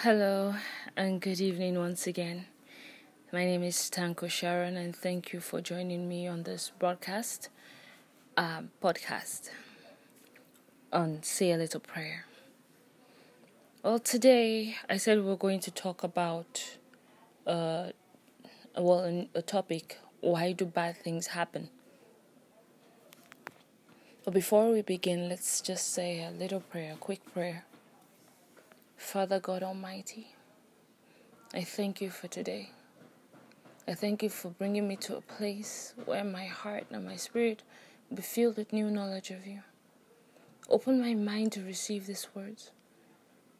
Hello and good evening once again. My name is Tanko Sharon and thank you for joining me on this broadcast, um, podcast on Say a Little Prayer. Well, today I said we are going to talk about, uh, well, a topic why do bad things happen? But before we begin, let's just say a little prayer, a quick prayer. Father God Almighty, I thank you for today. I thank you for bringing me to a place where my heart and my spirit be filled with new knowledge of you. Open my mind to receive these words.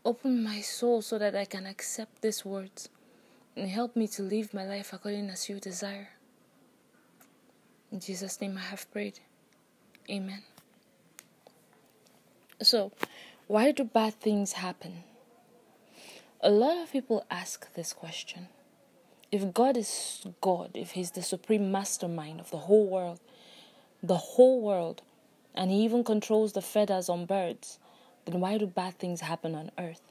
Open my soul so that I can accept these words and help me to live my life according as you desire. In Jesus' name I have prayed. Amen. So, why do bad things happen? A lot of people ask this question. If God is God, if He's the supreme mastermind of the whole world, the whole world, and He even controls the feathers on birds, then why do bad things happen on earth?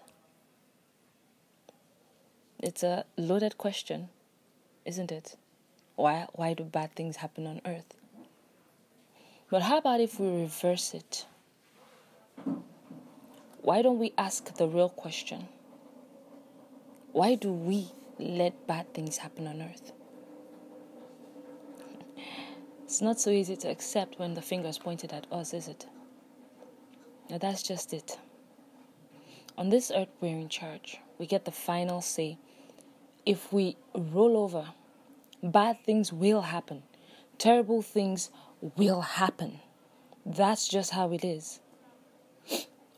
It's a loaded question, isn't it? Why, why do bad things happen on earth? But how about if we reverse it? Why don't we ask the real question? Why do we let bad things happen on earth? It's not so easy to accept when the finger is pointed at us, is it? Now that's just it. On this earth, we're in charge. We get the final say. If we roll over, bad things will happen, terrible things will happen. That's just how it is.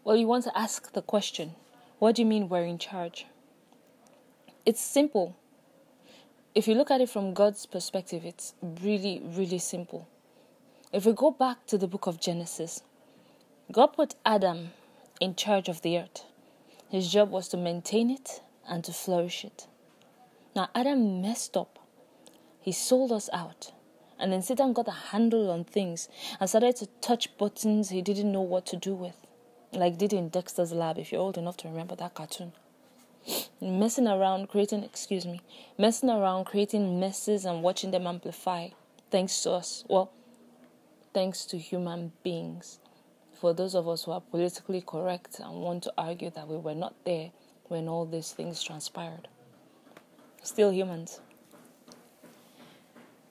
Well, you want to ask the question what do you mean we're in charge? It's simple. If you look at it from God's perspective, it's really, really simple. If we go back to the book of Genesis, God put Adam in charge of the earth. His job was to maintain it and to flourish it. Now, Adam messed up. He sold us out. And then Satan got a handle on things and started to touch buttons he didn't know what to do with like did in Dexter's Lab, if you're old enough to remember that cartoon. Messing around, creating, excuse me, messing around, creating messes and watching them amplify, thanks to us. Well, thanks to human beings. For those of us who are politically correct and want to argue that we were not there when all these things transpired. Still humans.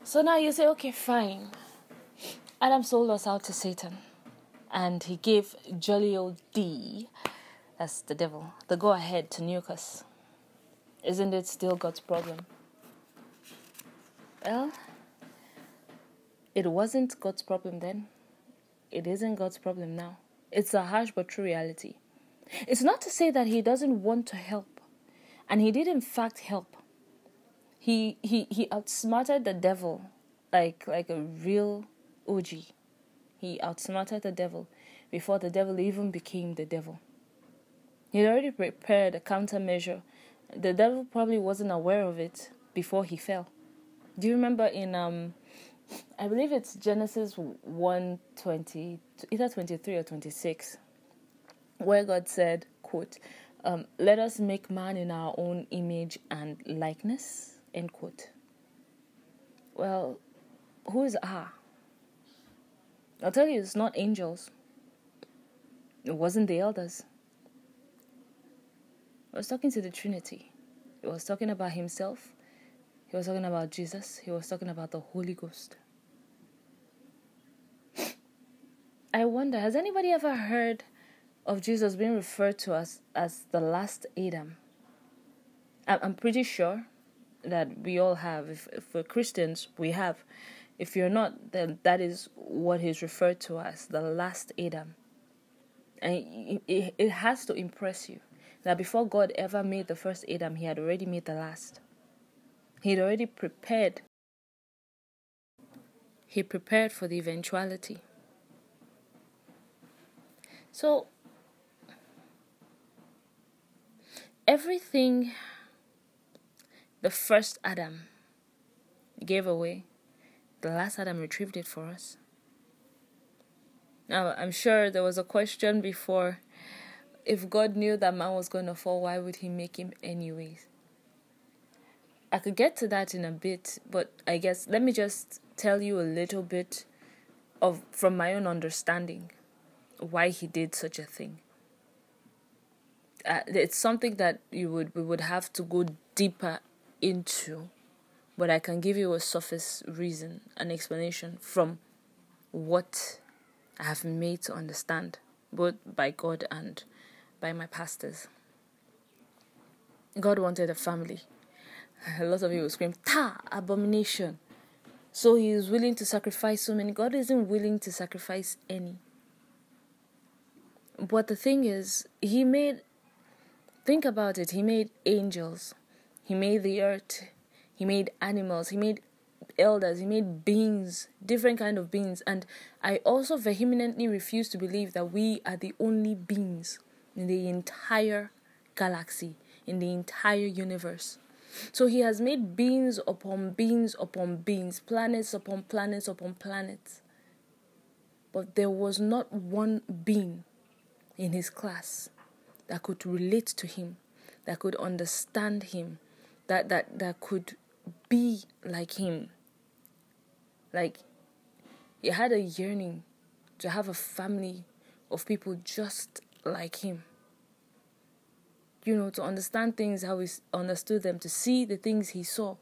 So now you say, okay, fine. Adam sold us out to Satan and he gave jolly old D, that's the devil, the go ahead to nuke us. Isn't it still God's problem? Well, it wasn't God's problem then. It isn't God's problem now. It's a harsh but true reality. It's not to say that he doesn't want to help, and he did in fact help. He he he outsmarted the devil like like a real OG. He outsmarted the devil before the devil even became the devil. He had already prepared a countermeasure. The devil probably wasn't aware of it before he fell. Do you remember in um I believe it's Genesis 1 20, either 23 or 26, where God said, quote, um, let us make man in our own image and likeness, end quote. Well, who is ah? I'll tell you, it's not angels. It wasn't the elders. Was talking to the Trinity. He was talking about himself. He was talking about Jesus. He was talking about the Holy Ghost. I wonder, has anybody ever heard of Jesus being referred to as, as the last Adam? I'm pretty sure that we all have. If, if we're Christians, we have. If you're not, then that is what he's referred to as the last Adam. And it, it has to impress you that before God ever made the first Adam, he had already made the last. He had already prepared. He prepared for the eventuality. So, everything the first Adam gave away, the last Adam retrieved it for us. Now, I'm sure there was a question before if God knew that man was going to fall, why would he make him anyways? I could get to that in a bit, but I guess let me just tell you a little bit of from my own understanding why he did such a thing. Uh, it's something that you would we would have to go deeper into, but I can give you a surface reason, an explanation from what I have made to understand, both by God and by my pastors. God wanted a family. A lot of people scream, Ta, abomination. So he is willing to sacrifice so many. God isn't willing to sacrifice any. But the thing is, he made, think about it, he made angels, he made the earth, he made animals, he made elders, he made beings, different kind of beings. And I also vehemently refuse to believe that we are the only beings in the entire galaxy, in the entire universe. So he has made beings upon beings upon beings, planets upon planets upon planets. But there was not one being in his class that could relate to him, that could understand him, that that that could be like him. Like he had a yearning to have a family of people just like him. You know, to understand things how he understood them, to see the things he saw,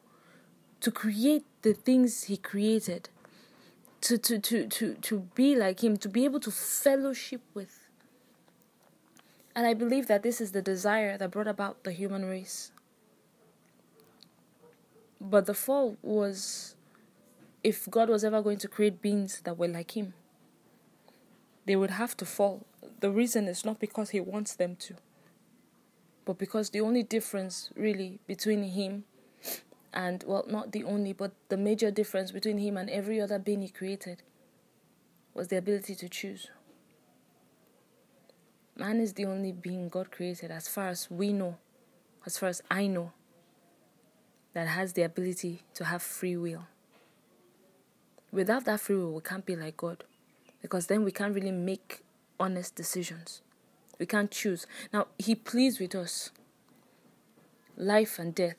to create the things he created, to, to, to, to, to be like him, to be able to fellowship with. And I believe that this is the desire that brought about the human race. But the fall was if God was ever going to create beings that were like Him, they would have to fall. The reason is not because He wants them to, but because the only difference really between Him and, well, not the only, but the major difference between Him and every other being He created was the ability to choose. Man is the only being God created, as far as we know, as far as I know, that has the ability to have free will. Without that free will, we can't be like God because then we can't really make honest decisions. We can't choose. Now, He pleads with us life and death.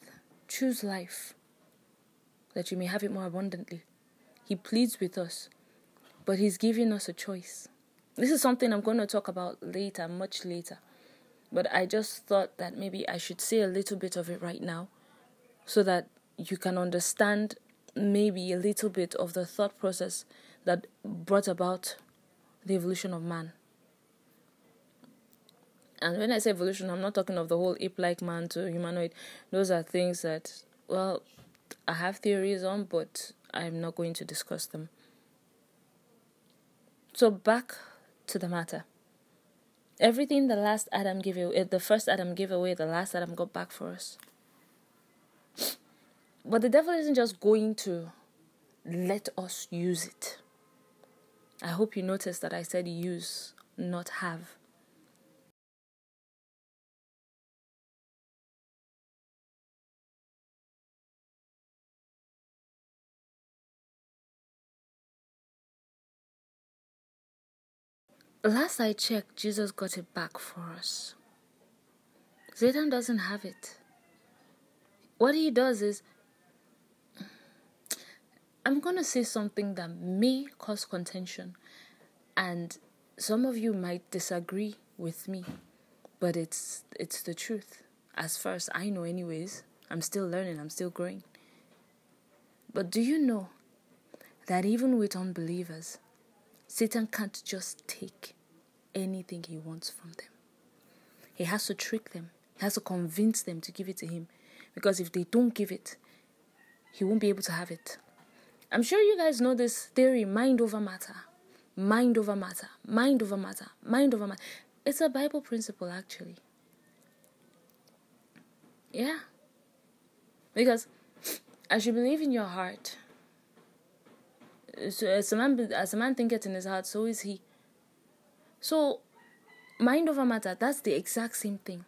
Choose life that you may have it more abundantly. He pleads with us, but He's giving us a choice. This is something I'm going to talk about later, much later. But I just thought that maybe I should say a little bit of it right now so that you can understand maybe a little bit of the thought process that brought about the evolution of man. And when I say evolution, I'm not talking of the whole ape like man to humanoid. Those are things that, well, I have theories on, but I'm not going to discuss them. So, back to the matter. Everything the last Adam gave away, the first Adam gave away, the last Adam got back for us. But the devil isn't just going to let us use it. I hope you noticed that I said use, not have. Last I checked, Jesus got it back for us. Satan doesn't have it. What he does is I'm going to say something that may cause contention, and some of you might disagree with me, but it's it's the truth. As far as I know, anyways, I'm still learning. I'm still growing. But do you know that even with unbelievers, Satan can't just take anything he wants from them. He has to trick them. He has to convince them to give it to him, because if they don't give it, he won't be able to have it. I'm sure you guys know this theory mind over matter. Mind over matter. Mind over matter. Mind over matter. It's a Bible principle, actually. Yeah. Because as you believe in your heart, so as a man as a man thinketh in his heart, so is he. So mind over matter, that's the exact same thing.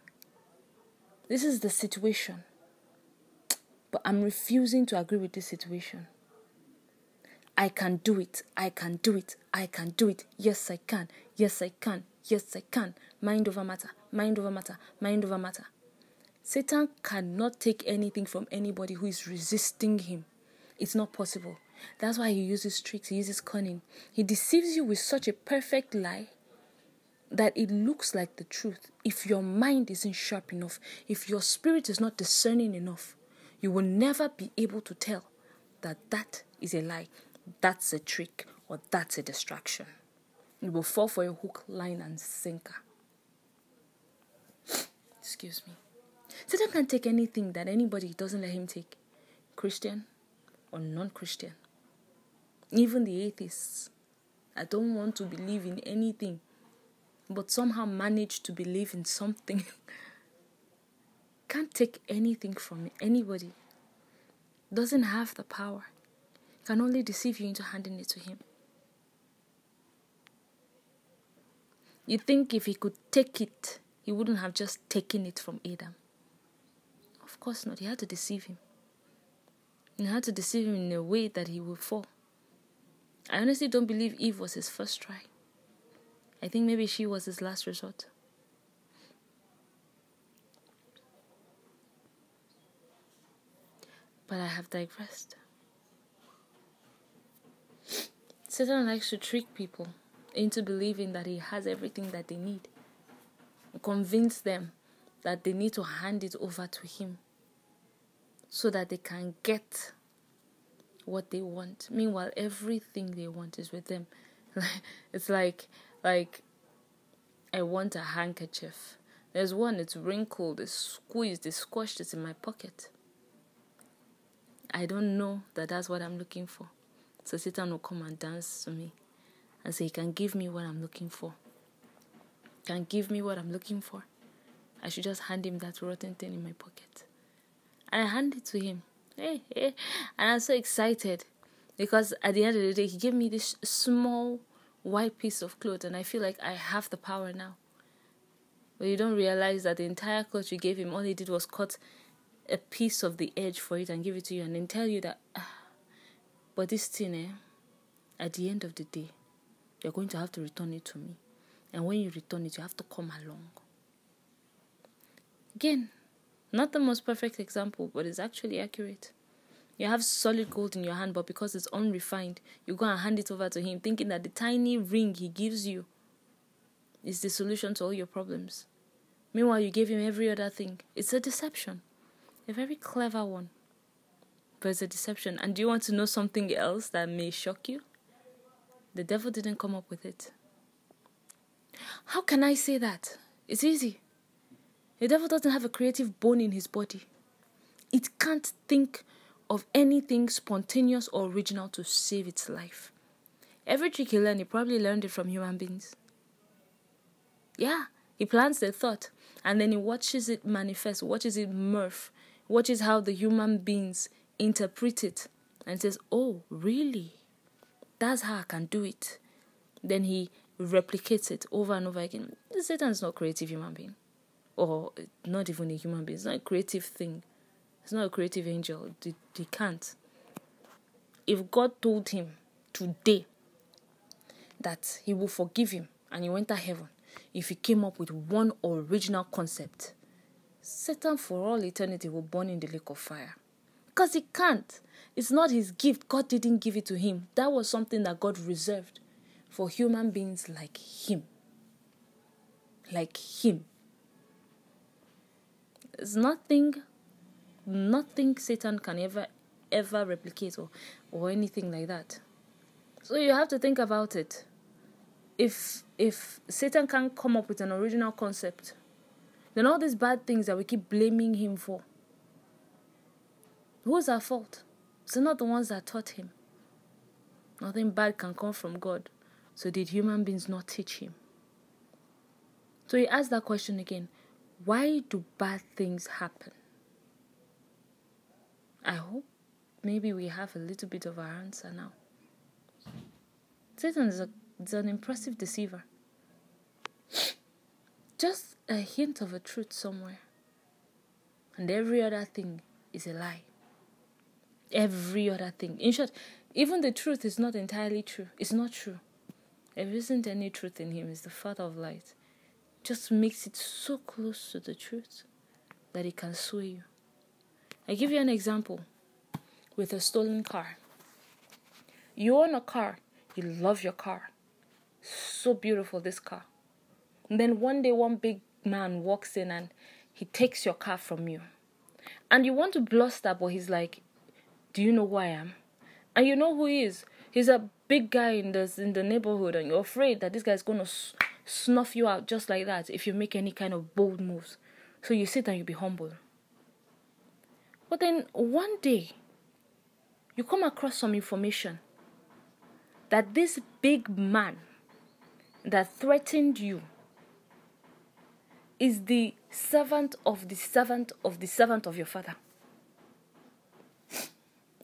This is the situation. But I'm refusing to agree with this situation. I can do it. I can do it. I can do it. Yes, I can. Yes, I can. Yes, I can. Mind over matter. Mind over matter. Mind over matter. Satan cannot take anything from anybody who is resisting him. It's not possible. That's why he uses tricks, he uses cunning. He deceives you with such a perfect lie that it looks like the truth. If your mind isn't sharp enough, if your spirit is not discerning enough, you will never be able to tell that that is a lie, that's a trick, or that's a distraction. You will fall for a hook, line, and sinker. Excuse me. Satan can take anything that anybody doesn't let him take, Christian or non Christian. Even the atheists. I don't want to believe in anything, but somehow manage to believe in something. Can't take anything from anybody. Doesn't have the power. Can only deceive you into handing it to him. You think if he could take it, he wouldn't have just taken it from Adam. Of course not. He had to deceive him. He had to deceive him in a way that he would fall. I honestly don't believe Eve was his first try. I think maybe she was his last resort. But I have digressed. Satan likes to trick people into believing that he has everything that they need, convince them that they need to hand it over to him so that they can get what they want. Meanwhile, everything they want is with them. it's like like I want a handkerchief. There's one, it's wrinkled, it's squeezed, it's squashed, it's in my pocket. I don't know that that's what I'm looking for. So Satan will come and dance to me and say, He can give me what I'm looking for. Can give me what I'm looking for. I should just hand him that rotten thing in my pocket. And I hand it to him. Hey, hey. And I'm so excited because at the end of the day, he gave me this small white piece of cloth, and I feel like I have the power now. But you don't realize that the entire cloth you gave him, all he did was cut a piece of the edge for it and give it to you, and then tell you that, ah, but this thing, eh, at the end of the day, you're going to have to return it to me. And when you return it, you have to come along. Again, not the most perfect example, but it's actually accurate. You have solid gold in your hand, but because it's unrefined, you go and hand it over to him, thinking that the tiny ring he gives you is the solution to all your problems. Meanwhile, you gave him every other thing. It's a deception. A very clever one. But it's a deception. And do you want to know something else that may shock you? The devil didn't come up with it. How can I say that? It's easy. The devil doesn't have a creative bone in his body. It can't think of anything spontaneous or original to save its life. Every trick he learned, he probably learned it from human beings. Yeah, he plants the thought and then he watches it manifest, watches it morph, watches how the human beings interpret it and says, Oh, really? That's how I can do it. Then he replicates it over and over again. Satan's not a creative human being or not even a human being. It's not a creative thing. It's not a creative angel. They, they can't. If God told him today that he will forgive him and he went to heaven, if he came up with one original concept, Satan for all eternity will burn in the lake of fire. Because he can't. It's not his gift. God didn't give it to him. That was something that God reserved for human beings like him. Like him. There's nothing, nothing Satan can ever, ever replicate or, or anything like that. So you have to think about it. If if Satan can't come up with an original concept, then all these bad things that we keep blaming him for, who's our fault? It's not the ones that taught him. Nothing bad can come from God. So did human beings not teach him? So he asked that question again why do bad things happen? I hope maybe we have a little bit of our answer now. Satan is, a, is an impressive deceiver. Just a hint of a truth somewhere, and every other thing is a lie. Every other thing. In short, even the truth is not entirely true. It's not true. There isn't any truth in him. He's the father of light. Just makes it so close to the truth that it can sway you. I give you an example with a stolen car. You own a car, you love your car. So beautiful, this car. And then one day, one big man walks in and he takes your car from you. And you want to bluster, but he's like, Do you know who I am? And you know who he is. He's a big guy in the, in the neighborhood, and you're afraid that this guy's going to snuff you out just like that if you make any kind of bold moves. So you sit and you be humble. But then one day, you come across some information that this big man that threatened you is the servant of the servant of the servant of your father.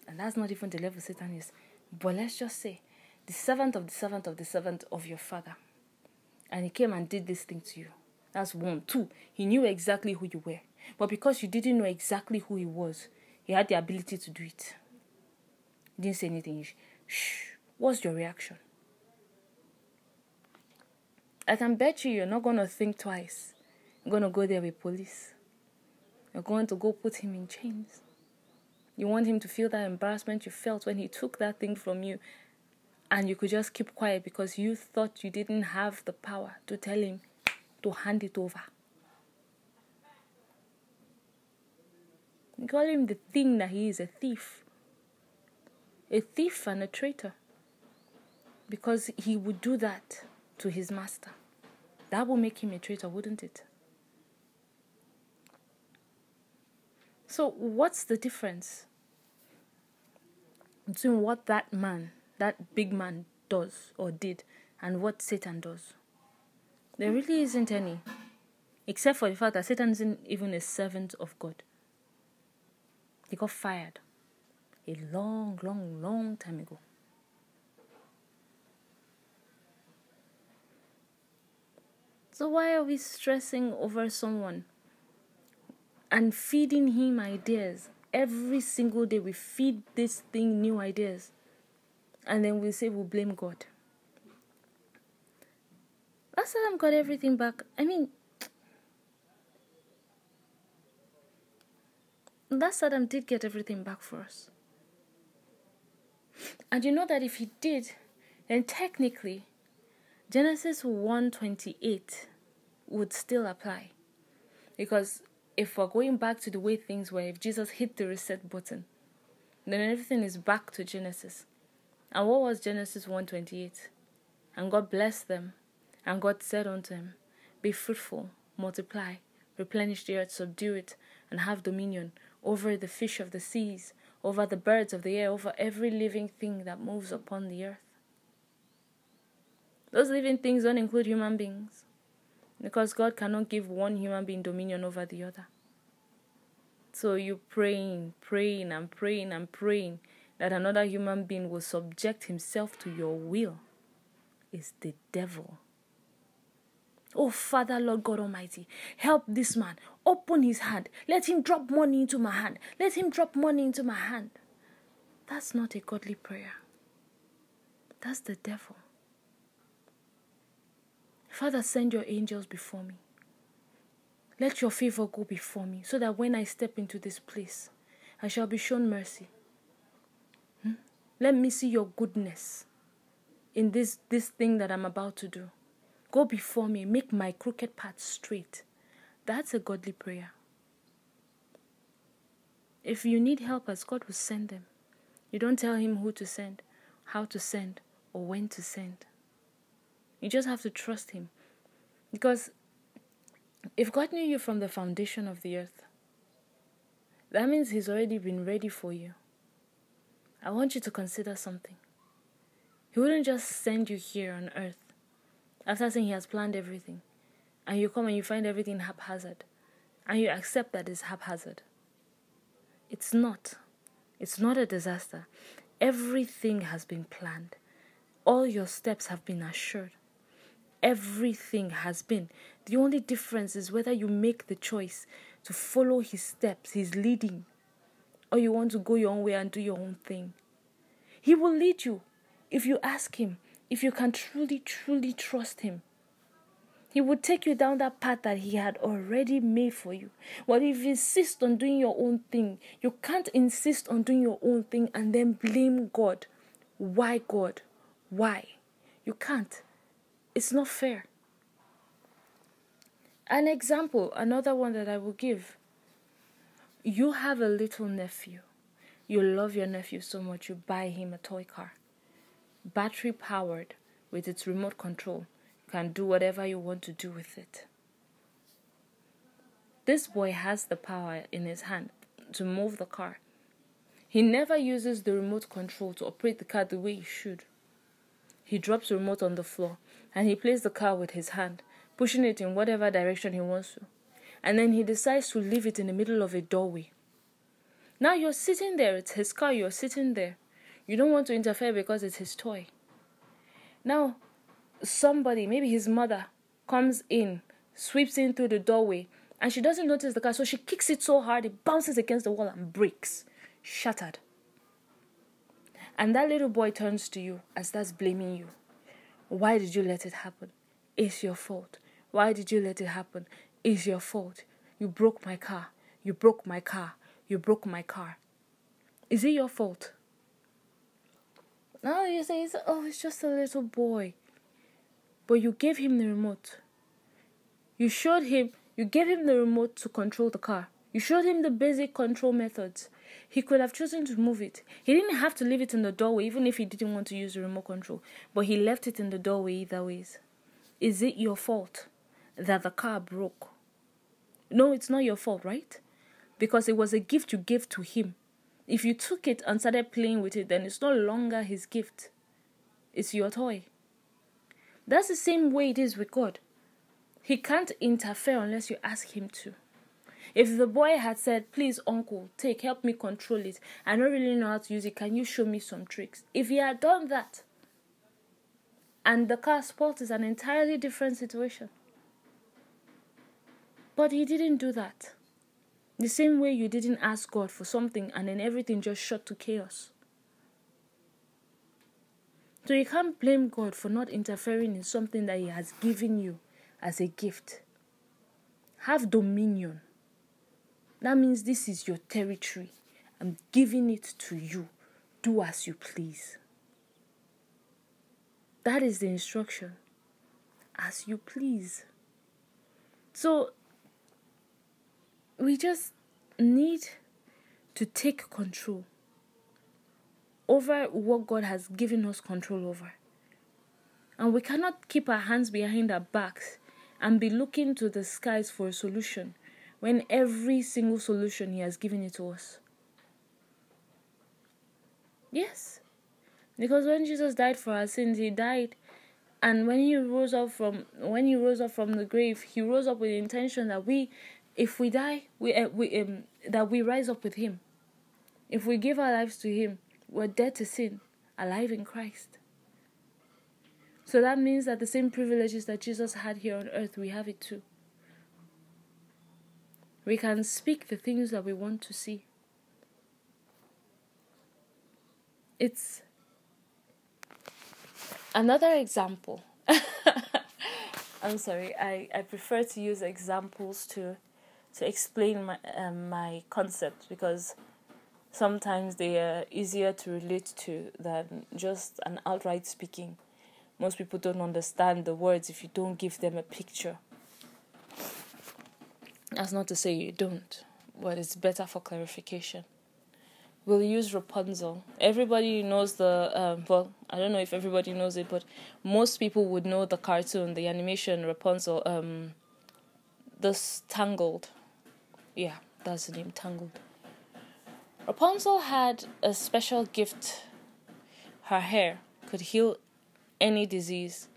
And that's not even the level Satan is. But let's just say the servant of the servant of the servant of your father. And he came and did this thing to you. That's one. Two, he knew exactly who you were. But because you didn't know exactly who he was, he had the ability to do it. Didn't say anything. Shh. What's your reaction? I can bet you you're not going to think twice. You're going to go there with police. You're going to go put him in chains. You want him to feel that embarrassment you felt when he took that thing from you, and you could just keep quiet because you thought you didn't have the power to tell him to hand it over. You call him the thing that he is a thief. A thief and a traitor. Because he would do that to his master. That would make him a traitor, wouldn't it? So, what's the difference between what that man, that big man, does or did and what Satan does? There really isn't any. Except for the fact that Satan isn't even a servant of God. He got fired a long, long, long time ago. So, why are we stressing over someone and feeding him ideas. Every single day, we feed this thing new ideas. And then we say we blame God. Last Adam got everything back. I mean, last Adam did get everything back for us. And you know that if he did, then technically Genesis 128 would still apply. Because if we're going back to the way things were, if Jesus hit the reset button, then everything is back to Genesis. And what was Genesis 1:28? And God blessed them, and God said unto him, Be fruitful, multiply, replenish the earth, subdue it, and have dominion over the fish of the seas, over the birds of the air, over every living thing that moves upon the earth. Those living things don't include human beings because God cannot give one human being dominion over the other. So you praying, praying, and praying and praying that another human being will subject himself to your will is the devil. Oh, Father, Lord God Almighty, help this man. Open his hand. Let him drop money into my hand. Let him drop money into my hand. That's not a godly prayer. That's the devil. Father, send your angels before me. Let your favor go before me, so that when I step into this place, I shall be shown mercy. Hmm? Let me see your goodness in this, this thing that I'm about to do. Go before me, make my crooked path straight. That's a godly prayer. If you need helpers, God will send them. You don't tell Him who to send, how to send, or when to send. You just have to trust Him. Because if God knew you from the foundation of the earth, that means He's already been ready for you. I want you to consider something. He wouldn't just send you here on earth after saying He has planned everything, and you come and you find everything haphazard, and you accept that it's haphazard. It's not. It's not a disaster. Everything has been planned. All your steps have been assured. Everything has been. The only difference is whether you make the choice to follow his steps, his leading, or you want to go your own way and do your own thing. He will lead you if you ask him, if you can truly, truly trust him. He would take you down that path that He had already made for you. But if you insist on doing your own thing, you can't insist on doing your own thing and then blame God. Why God? Why? You can't. It's not fair. An example, another one that I will give. You have a little nephew. You love your nephew so much, you buy him a toy car. Battery powered with its remote control can do whatever you want to do with it. This boy has the power in his hand to move the car. He never uses the remote control to operate the car the way he should. He drops the remote on the floor and he plays the car with his hand, pushing it in whatever direction he wants to. And then he decides to leave it in the middle of a doorway. Now you're sitting there, it's his car, you're sitting there. You don't want to interfere because it's his toy. Now, somebody, maybe his mother, comes in, sweeps in through the doorway, and she doesn't notice the car, so she kicks it so hard it bounces against the wall and breaks, shattered. And that little boy turns to you and starts blaming you. Why did you let it happen? It's your fault. Why did you let it happen? It's your fault. You broke my car. You broke my car. You broke my car. Is it your fault? No, you say, oh, it's just a little boy but you gave him the remote. You showed him, you gave him the remote to control the car. You showed him the basic control methods. He could have chosen to move it. He didn't have to leave it in the doorway, even if he didn't want to use the remote control. But he left it in the doorway either ways. Is it your fault that the car broke? No, it's not your fault, right? Because it was a gift you gave to him. If you took it and started playing with it, then it's no longer his gift. It's your toy. That's the same way it is with God. He can't interfere unless you ask him to. If the boy had said, Please, uncle, take, help me control it. I don't really know how to use it. Can you show me some tricks? If he had done that, and the car sport is an entirely different situation. But he didn't do that. The same way you didn't ask God for something and then everything just shot to chaos. So you can't blame God for not interfering in something that He has given you as a gift. Have dominion. That means this is your territory. I'm giving it to you. Do as you please. That is the instruction. As you please. So, we just need to take control over what God has given us control over. And we cannot keep our hands behind our backs and be looking to the skies for a solution when every single solution He has given it to us. Yes. Because when Jesus died for our sins, He died and when he rose up from when he rose up from the grave, he rose up with the intention that we, if we die, we, uh, we um, that we rise up with him. If we give our lives to him, we're dead to sin, alive in Christ. So that means that the same privileges that Jesus had here on earth, we have it too. We can speak the things that we want to see. It's another example. I'm sorry, I, I prefer to use examples to to explain my um, my concept because sometimes they are easier to relate to than just an outright speaking. Most people don't understand the words if you don't give them a picture. That's not to say you don't, but it's better for clarification. We'll use Rapunzel. Everybody knows the, um, well, I don't know if everybody knows it, but most people would know the cartoon, the animation Rapunzel, um, this Tangled. Yeah, that's the name, Tangled Rapunzel had a special gift. Her hair could heal any disease,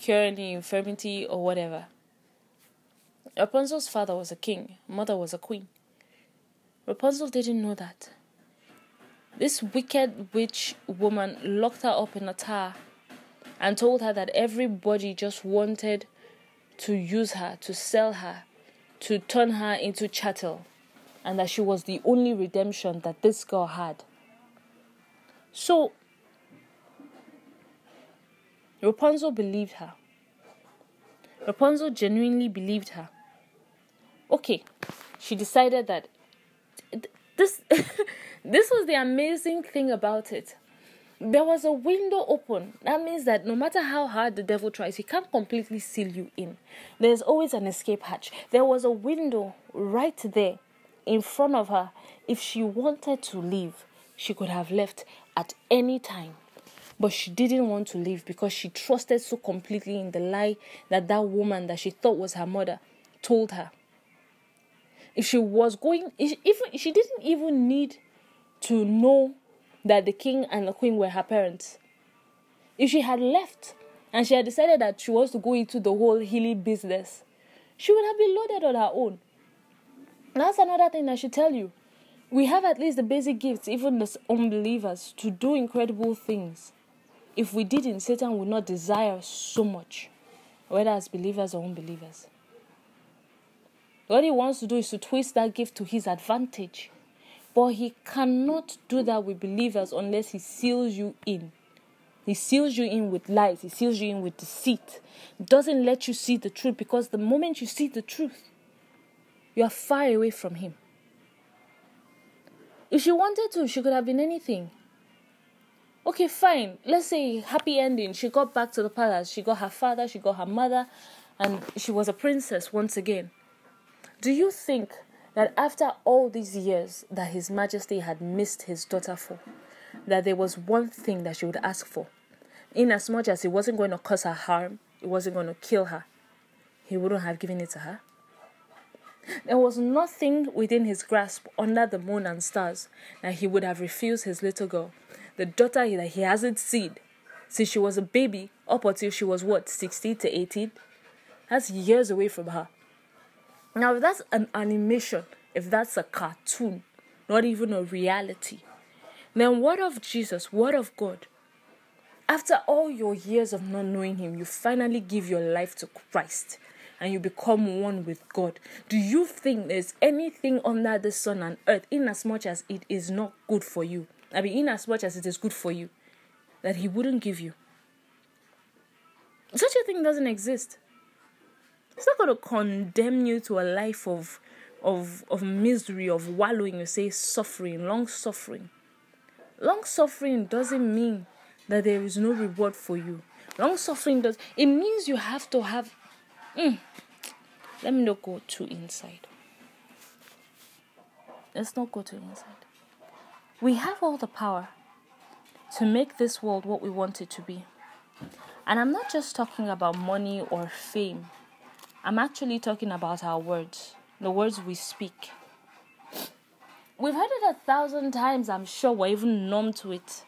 cure any infirmity, or whatever. Rapunzel's father was a king, mother was a queen. Rapunzel didn't know that. This wicked witch woman locked her up in a tower and told her that everybody just wanted to use her, to sell her, to turn her into chattel, and that she was the only redemption that this girl had. So, Rapunzel believed her. Rapunzel genuinely believed her. Okay, she decided that this this was the amazing thing about it. There was a window open. That means that no matter how hard the devil tries, he can't completely seal you in. There's always an escape hatch. There was a window right there in front of her. If she wanted to leave, she could have left at any time but she didn't want to leave because she trusted so completely in the lie that that woman that she thought was her mother told her. If she was going, if she didn't even need to know that the king and the queen were her parents. If she had left and she had decided that she wants to go into the whole healing business, she would have been loaded on her own. That's another thing I should tell you. We have at least the basic gifts, even as unbelievers, to do incredible things. If we didn't, Satan would not desire so much, whether as believers or unbelievers. What he wants to do is to twist that gift to his advantage. But he cannot do that with believers unless he seals you in. He seals you in with lies, he seals you in with deceit. Doesn't let you see the truth because the moment you see the truth, you are far away from him. If she wanted to, she could have been anything. Okay, fine. Let's say happy ending. She got back to the palace. She got her father, she got her mother, and she was a princess once again. Do you think that after all these years that His Majesty had missed his daughter for, that there was one thing that she would ask for? Inasmuch as he wasn't going to cause her harm, he wasn't going to kill her, he wouldn't have given it to her. There was nothing within his grasp under the moon and stars that he would have refused his little girl the daughter that he hasn't seen since she was a baby up until she was what 16 to 18 that's years away from her now if that's an animation if that's a cartoon not even a reality then what of jesus what of god after all your years of not knowing him you finally give your life to christ and you become one with god do you think there's anything under the sun and earth in as much as it is not good for you I mean, in as much as it is good for you, that He wouldn't give you. Such a thing doesn't exist. It's not going to condemn you to a life of, of, of misery, of wallowing, you say suffering, long suffering. Long suffering doesn't mean that there is no reward for you. Long suffering does, it means you have to have. Mm, let me not go too inside. Let's not go too inside. We have all the power to make this world what we want it to be. And I'm not just talking about money or fame, I'm actually talking about our words, the words we speak. We've heard it a thousand times, I'm sure we're even numb to it.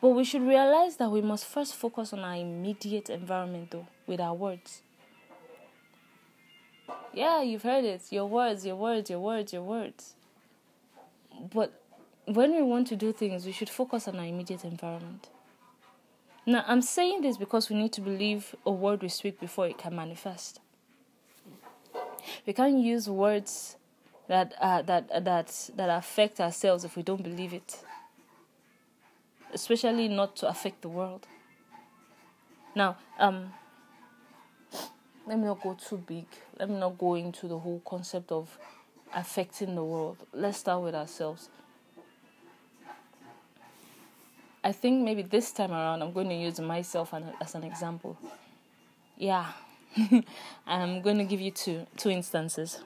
But we should realize that we must first focus on our immediate environment, though, with our words. Yeah, you've heard it. Your words, your words, your words, your words. But when we want to do things, we should focus on our immediate environment. Now, I'm saying this because we need to believe a word we speak before it can manifest. We can't use words that uh, that uh, that that affect ourselves if we don't believe it. Especially not to affect the world. Now, um, let me not go too big. Let me not go into the whole concept of affecting the world. Let's start with ourselves. I think maybe this time around I'm going to use myself as an example. Yeah, I'm going to give you two two instances.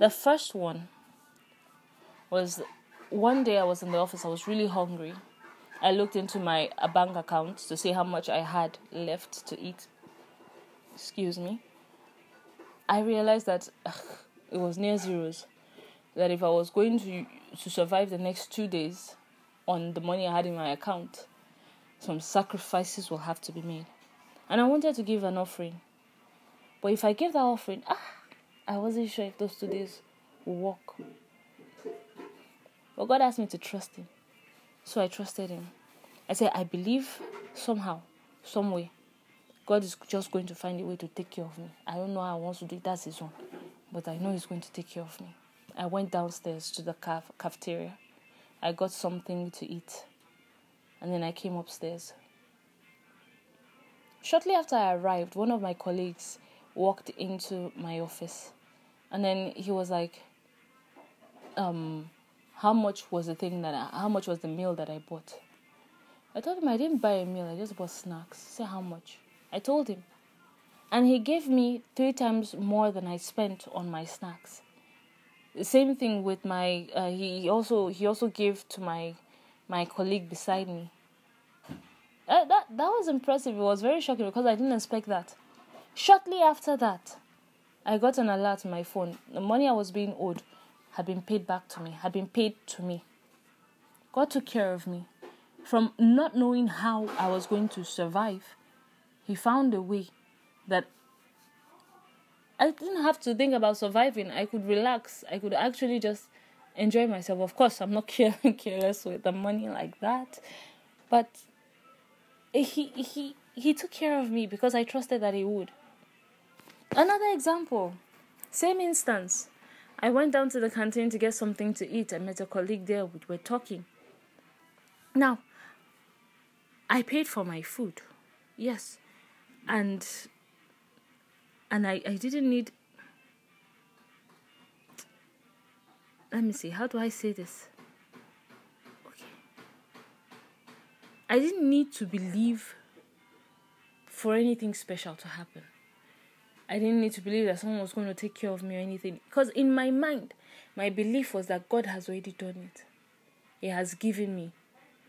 The first one was one day I was in the office. I was really hungry. I looked into my bank account to see how much I had left to eat. Excuse me. I realized that ugh, it was near zeros. That if I was going to to survive the next two days on the money I had in my account, some sacrifices will have to be made. And I wanted to give an offering. But if I gave that offering, ah, I wasn't sure if those two days would work. But God asked me to trust Him. So I trusted Him. I said, I believe somehow, some way, God is just going to find a way to take care of me. I don't know how I want to do it, that's His own. But I know He's going to take care of me. I went downstairs to the caf- cafeteria. I got something to eat. And then I came upstairs. Shortly after I arrived, one of my colleagues walked into my office. And then he was like, um, how much was the thing that I, how much was the meal that I bought? I told him I didn't buy a meal, I just bought snacks. Said how much? I told him. And he gave me three times more than I spent on my snacks. Same thing with my uh, he also he also gave to my my colleague beside me. Uh, that that was impressive. It was very shocking because I didn't expect that. Shortly after that, I got an alert on my phone. The money I was being owed had been paid back to me, had been paid to me. God took care of me. From not knowing how I was going to survive, He found a way that I didn't have to think about surviving. I could relax. I could actually just enjoy myself. Of course, I'm not care- careless with the money like that, but he he he took care of me because I trusted that he would. Another example, same instance. I went down to the canteen to get something to eat. I met a colleague there. We were talking. Now, I paid for my food, yes, and and I, I didn't need let me see how do i say this? Okay. I didn't need to believe for anything special to happen. I didn't need to believe that someone was going to take care of me or anything. Because in my mind my belief was that god has already done it. He has given me.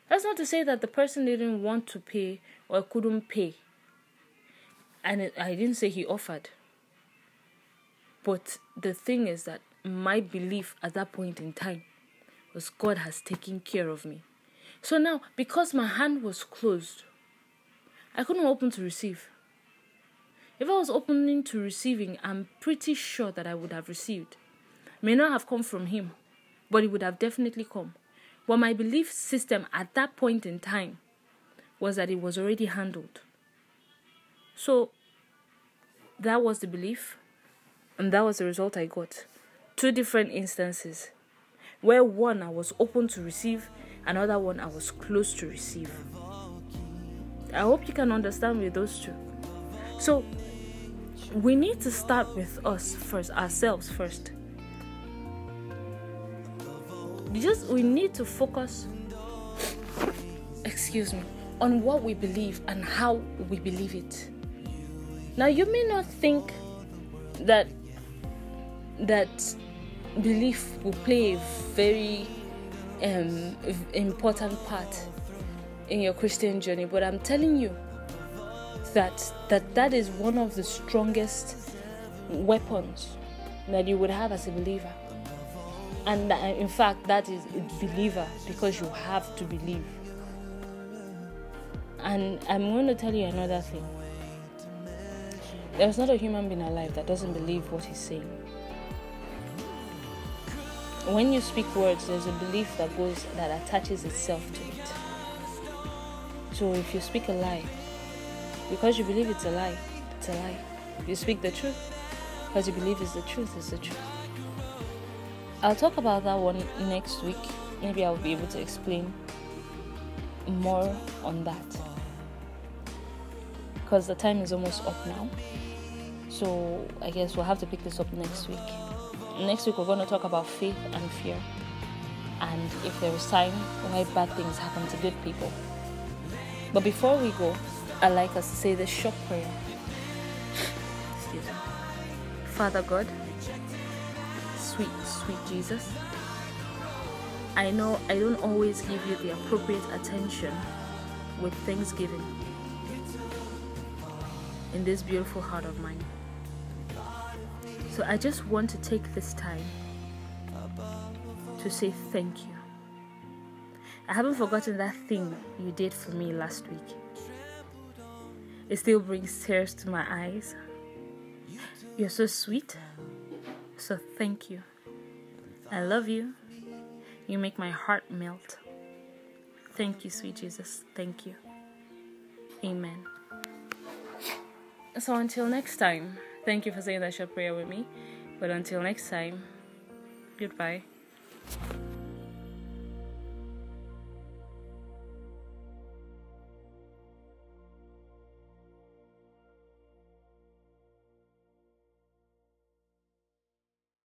That's not to say that the person didn't want to pay or couldn't pay and I didn't say he offered. But the thing is that my belief at that point in time was God has taken care of me. So now, because my hand was closed, I couldn't open to receive. If I was opening to receiving, I'm pretty sure that I would have received. May not have come from Him, but it would have definitely come. But my belief system at that point in time was that it was already handled. So that was the belief, and that was the result I got. Two different instances, where one I was open to receive, another one I was close to receive. I hope you can understand with those two. So, we need to start with us first, ourselves first. Just we need to focus excuse me on what we believe and how we believe it. Now you may not think that that belief will play a very um, important part in your Christian journey, but I'm telling you that that that is one of the strongest weapons that you would have as a believer. And in fact, that is a believer because you have to believe. And I'm going to tell you another thing. There's not a human being alive that doesn't believe what he's saying. When you speak words, there's a belief that goes that attaches itself to it. So if you speak a lie, because you believe it's a lie, it's a lie. If you speak the truth because you believe it's the truth, it's the truth. I'll talk about that one next week. Maybe I'll be able to explain more on that because the time is almost up now. So I guess we'll have to pick this up next week. Next week, we're going to talk about faith and fear, and if there is time, why bad things happen to good people. But before we go, I'd like us to say this short prayer. Excuse me. Father God, sweet, sweet Jesus, I know I don't always give you the appropriate attention with thanksgiving in this beautiful heart of mine. So I just want to take this time to say thank you. I haven't forgotten that thing you did for me last week. It still brings tears to my eyes. You're so sweet. So thank you. I love you. You make my heart melt. Thank you, sweet Jesus. Thank you. Amen. So until next time, thank you for saying that short prayer with me. But until next time, goodbye.